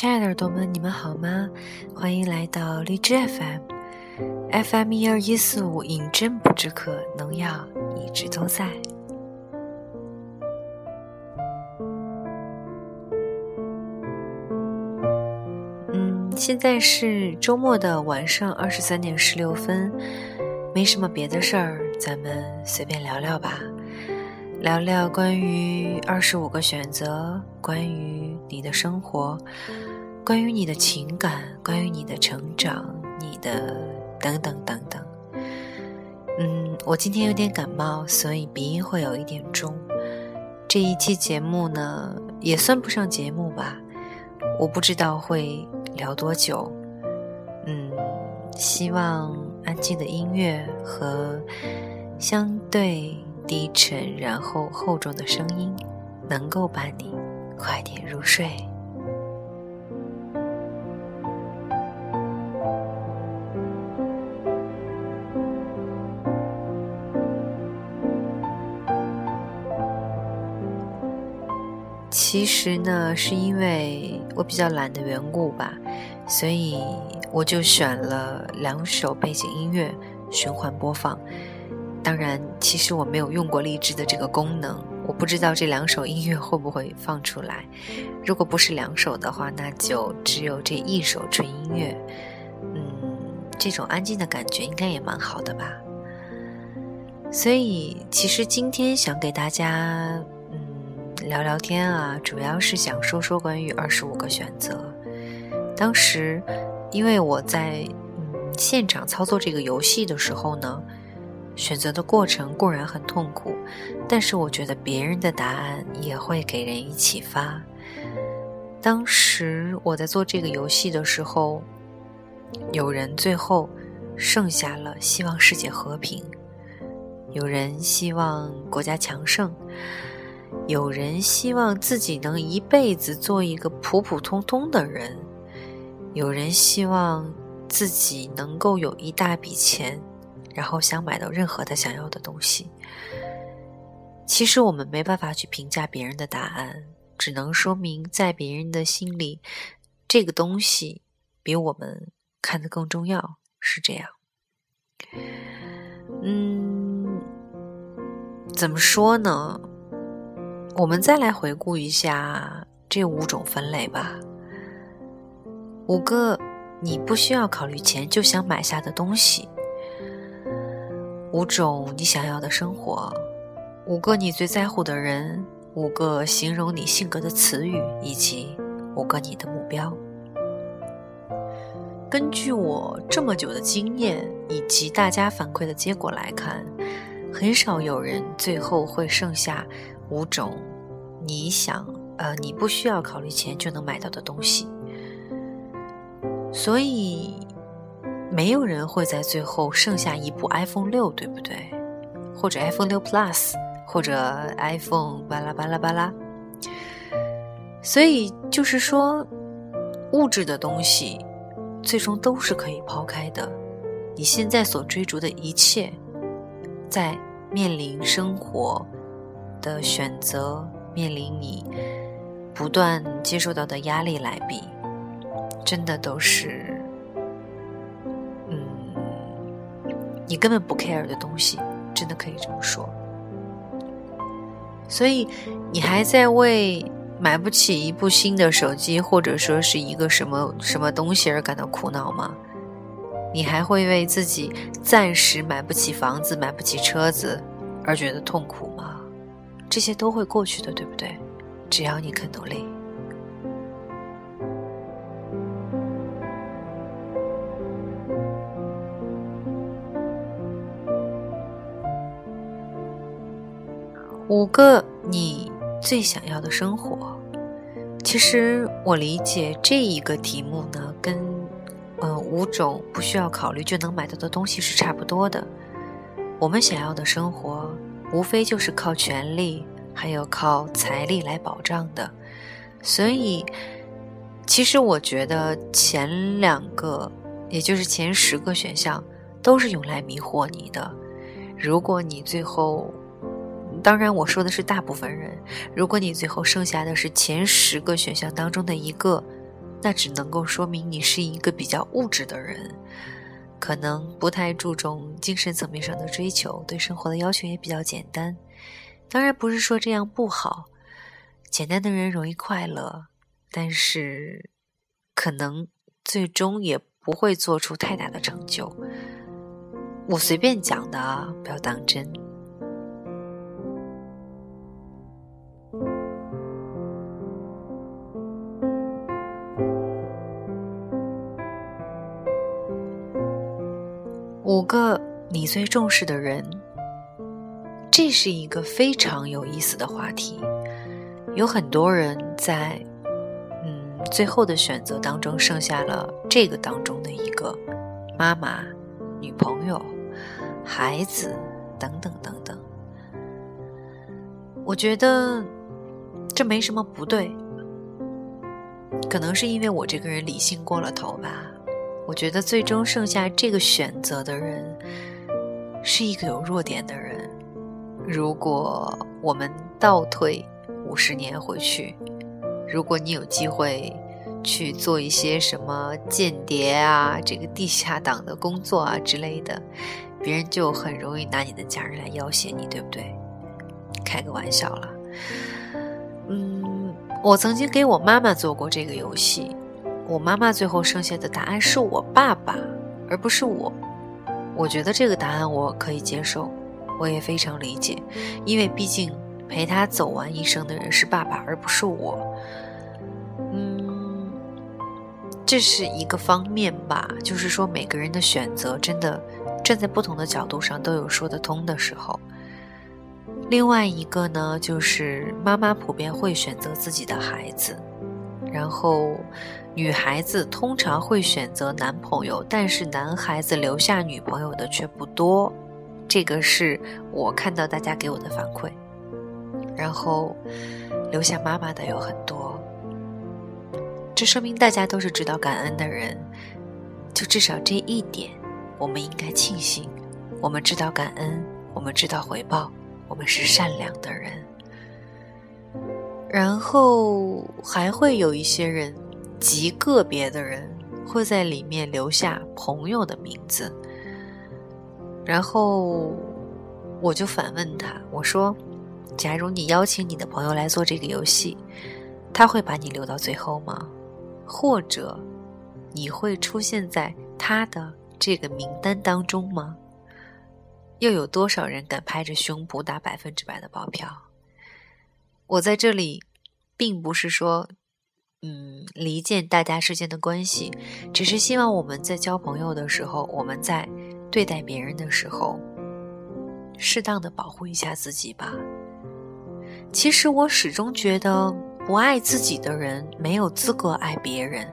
亲爱的耳朵们，你们好吗？欢迎来到荔枝 FM，FM 一二一四五，饮鸩不知渴，农药一直都在。嗯，现在是周末的晚上二十三点十六分，没什么别的事儿，咱们随便聊聊吧。聊聊关于二十五个选择，关于你的生活，关于你的情感，关于你的成长，你的等等等等。嗯，我今天有点感冒，所以鼻音会有一点重。这一期节目呢，也算不上节目吧，我不知道会聊多久。嗯，希望安静的音乐和相对。低沉然后厚重的声音，能够伴你快点入睡。其实呢，是因为我比较懒的缘故吧，所以我就选了两首背景音乐循环播放。当然，其实我没有用过荔枝的这个功能，我不知道这两首音乐会不会放出来。如果不是两首的话，那就只有这一首纯音乐。嗯，这种安静的感觉应该也蛮好的吧。所以，其实今天想给大家聊聊天啊，主要是想说说关于二十五个选择。当时，因为我在嗯现场操作这个游戏的时候呢。选择的过程固然很痛苦，但是我觉得别人的答案也会给人以启发。当时我在做这个游戏的时候，有人最后剩下了希望世界和平，有人希望国家强盛，有人希望自己能一辈子做一个普普通通的人，有人希望自己能够有一大笔钱。然后想买到任何他想要的东西。其实我们没办法去评价别人的答案，只能说明在别人的心里，这个东西比我们看的更重要，是这样。嗯，怎么说呢？我们再来回顾一下这五种分类吧。五个你不需要考虑钱就想买下的东西。五种你想要的生活，五个你最在乎的人，五个形容你性格的词语，以及五个你的目标。根据我这么久的经验以及大家反馈的结果来看，很少有人最后会剩下五种你想呃你不需要考虑钱就能买到的东西，所以。没有人会在最后剩下一部 iPhone 六，对不对？或者 iPhone 六 Plus，或者 iPhone 巴拉巴拉巴拉。所以就是说，物质的东西最终都是可以抛开的。你现在所追逐的一切，在面临生活的选择、面临你不断接受到的压力来比，真的都是。嗯你根本不 care 的东西，真的可以这么说。所以，你还在为买不起一部新的手机，或者说是一个什么什么东西而感到苦恼吗？你还会为自己暂时买不起房子、买不起车子而觉得痛苦吗？这些都会过去的，对不对？只要你肯努力。五个你最想要的生活，其实我理解这一个题目呢，跟呃五种不需要考虑就能买到的东西是差不多的。我们想要的生活，无非就是靠权力还有靠财力来保障的。所以，其实我觉得前两个，也就是前十个选项，都是用来迷惑你的。如果你最后，当然，我说的是大部分人。如果你最后剩下的是前十个选项当中的一个，那只能够说明你是一个比较物质的人，可能不太注重精神层面上的追求，对生活的要求也比较简单。当然不是说这样不好，简单的人容易快乐，但是可能最终也不会做出太大的成就。我随便讲的，不要当真。个你最重视的人，这是一个非常有意思的话题。有很多人在嗯最后的选择当中，剩下了这个当中的一个妈妈、女朋友、孩子等等等等。我觉得这没什么不对，可能是因为我这个人理性过了头吧。我觉得最终剩下这个选择的人，是一个有弱点的人。如果我们倒退五十年回去，如果你有机会去做一些什么间谍啊、这个地下党的工作啊之类的，别人就很容易拿你的家人来要挟你，对不对？开个玩笑了。嗯，我曾经给我妈妈做过这个游戏。我妈妈最后剩下的答案是我爸爸，而不是我。我觉得这个答案我可以接受，我也非常理解，因为毕竟陪他走完一生的人是爸爸，而不是我。嗯，这是一个方面吧，就是说每个人的选择真的站在不同的角度上都有说得通的时候。另外一个呢，就是妈妈普遍会选择自己的孩子。然后，女孩子通常会选择男朋友，但是男孩子留下女朋友的却不多。这个是我看到大家给我的反馈。然后，留下妈妈的有很多，这说明大家都是知道感恩的人。就至少这一点，我们应该庆幸：我们知道感恩，我们知道回报，我们是善良的人。然后还会有一些人，极个别的人会在里面留下朋友的名字。然后我就反问他：“我说，假如你邀请你的朋友来做这个游戏，他会把你留到最后吗？或者你会出现在他的这个名单当中吗？又有多少人敢拍着胸脯打百分之百的保票？”我在这里，并不是说，嗯，离间大家之间的关系，只是希望我们在交朋友的时候，我们在对待别人的时候，适当的保护一下自己吧。其实我始终觉得，不爱自己的人没有资格爱别人，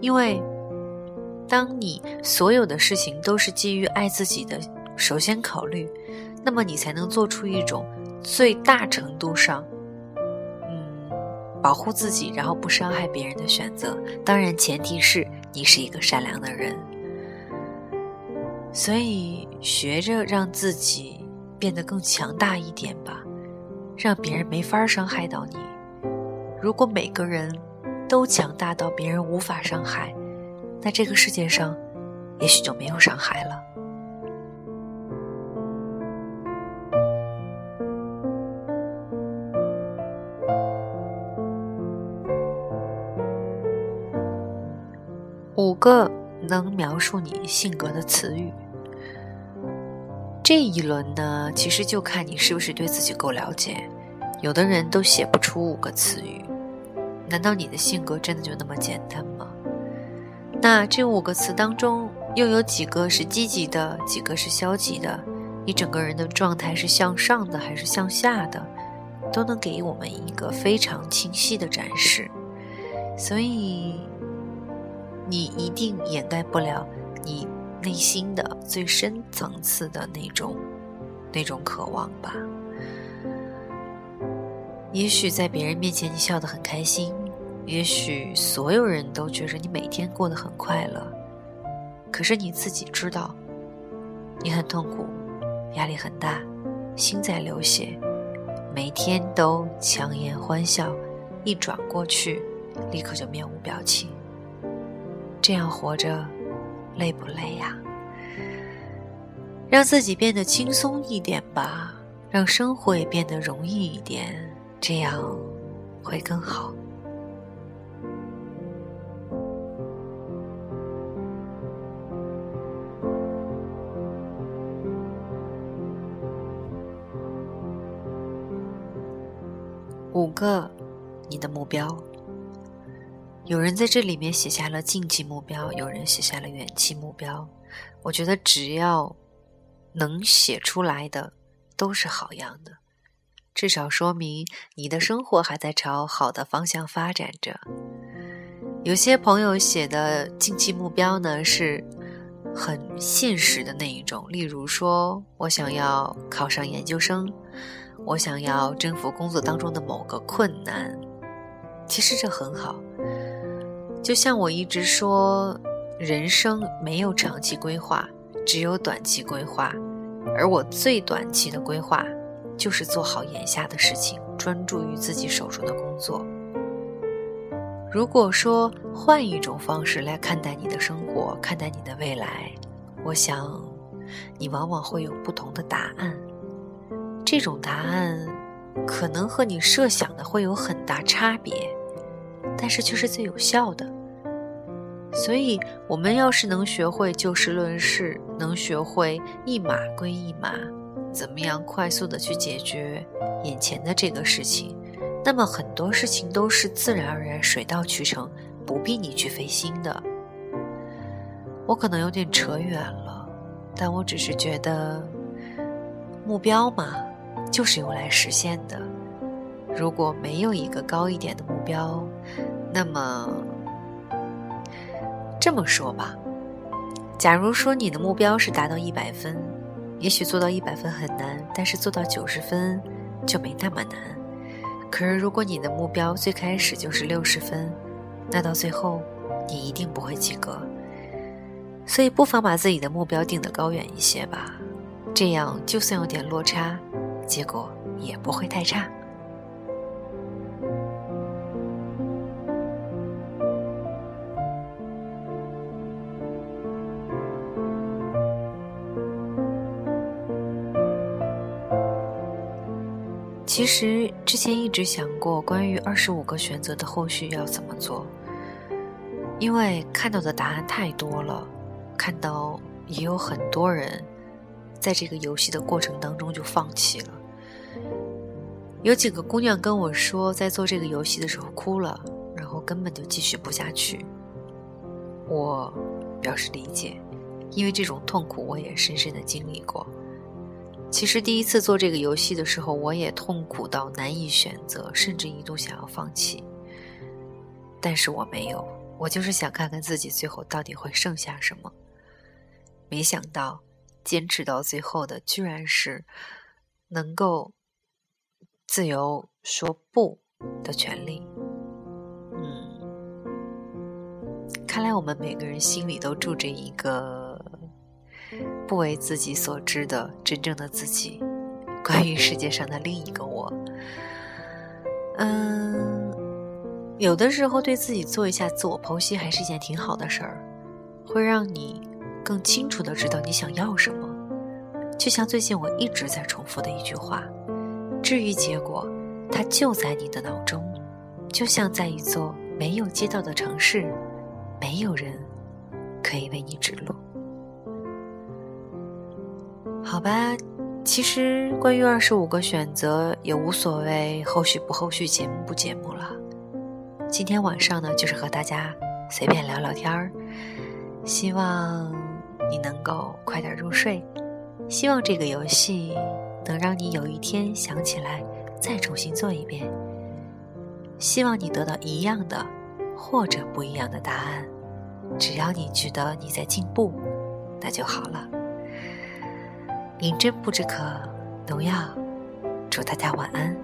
因为当你所有的事情都是基于爱自己的首先考虑，那么你才能做出一种最大程度上。保护自己，然后不伤害别人的选择，当然前提是你是一个善良的人。所以学着让自己变得更强大一点吧，让别人没法伤害到你。如果每个人都强大到别人无法伤害，那这个世界上也许就没有伤害了。五个能描述你性格的词语。这一轮呢，其实就看你是不是对自己够了解。有的人都写不出五个词语，难道你的性格真的就那么简单吗？那这五个词当中，又有几个是积极的，几个是消极的？你整个人的状态是向上的还是向下的，都能给我们一个非常清晰的展示。所以。你一定掩盖不了你内心的最深层次的那种那种渴望吧。也许在别人面前你笑得很开心，也许所有人都觉着你每天过得很快乐，可是你自己知道，你很痛苦，压力很大，心在流血，每天都强颜欢笑，一转过去立刻就面无表情。这样活着，累不累呀？让自己变得轻松一点吧，让生活也变得容易一点，这样会更好。五个，你的目标。有人在这里面写下了近期目标，有人写下了远期目标。我觉得只要能写出来的，都是好样的，至少说明你的生活还在朝好的方向发展着。有些朋友写的近期目标呢，是很现实的那一种，例如说我想要考上研究生。我想要征服工作当中的某个困难，其实这很好。就像我一直说，人生没有长期规划，只有短期规划。而我最短期的规划，就是做好眼下的事情，专注于自己手中的工作。如果说换一种方式来看待你的生活，看待你的未来，我想，你往往会有不同的答案。这种答案可能和你设想的会有很大差别，但是却是最有效的。所以，我们要是能学会就事论事，能学会一码归一码，怎么样快速的去解决眼前的这个事情，那么很多事情都是自然而然、水到渠成，不必你去费心的。我可能有点扯远了，但我只是觉得目标嘛。就是用来实现的。如果没有一个高一点的目标，那么这么说吧，假如说你的目标是达到一百分，也许做到一百分很难，但是做到九十分就没那么难。可是如果你的目标最开始就是六十分，那到最后你一定不会及格。所以不妨把自己的目标定得高远一些吧，这样就算有点落差。结果也不会太差。其实之前一直想过关于二十五个选择的后续要怎么做，因为看到的答案太多了，看到也有很多人在这个游戏的过程当中就放弃了。有几个姑娘跟我说，在做这个游戏的时候哭了，然后根本就继续不下去。我表示理解，因为这种痛苦我也深深的经历过。其实第一次做这个游戏的时候，我也痛苦到难以选择，甚至一度想要放弃。但是我没有，我就是想看看自己最后到底会剩下什么。没想到，坚持到最后的居然是能够。自由说不的权利，嗯，看来我们每个人心里都住着一个不为自己所知的真正的自己，关于世界上的另一个我。嗯，有的时候对自己做一下自我剖析还是一件挺好的事儿，会让你更清楚的知道你想要什么。就像最近我一直在重复的一句话。至于结果，它就在你的脑中，就像在一座没有街道的城市，没有人可以为你指路。好吧，其实关于二十五个选择也无所谓后续不后续节目不节目了。今天晚上呢，就是和大家随便聊聊天儿，希望你能够快点入睡，希望这个游戏。能让你有一天想起来，再重新做一遍。希望你得到一样的或者不一样的答案，只要你觉得你在进步，那就好了。饮鸩不知渴，农药。祝大家晚安。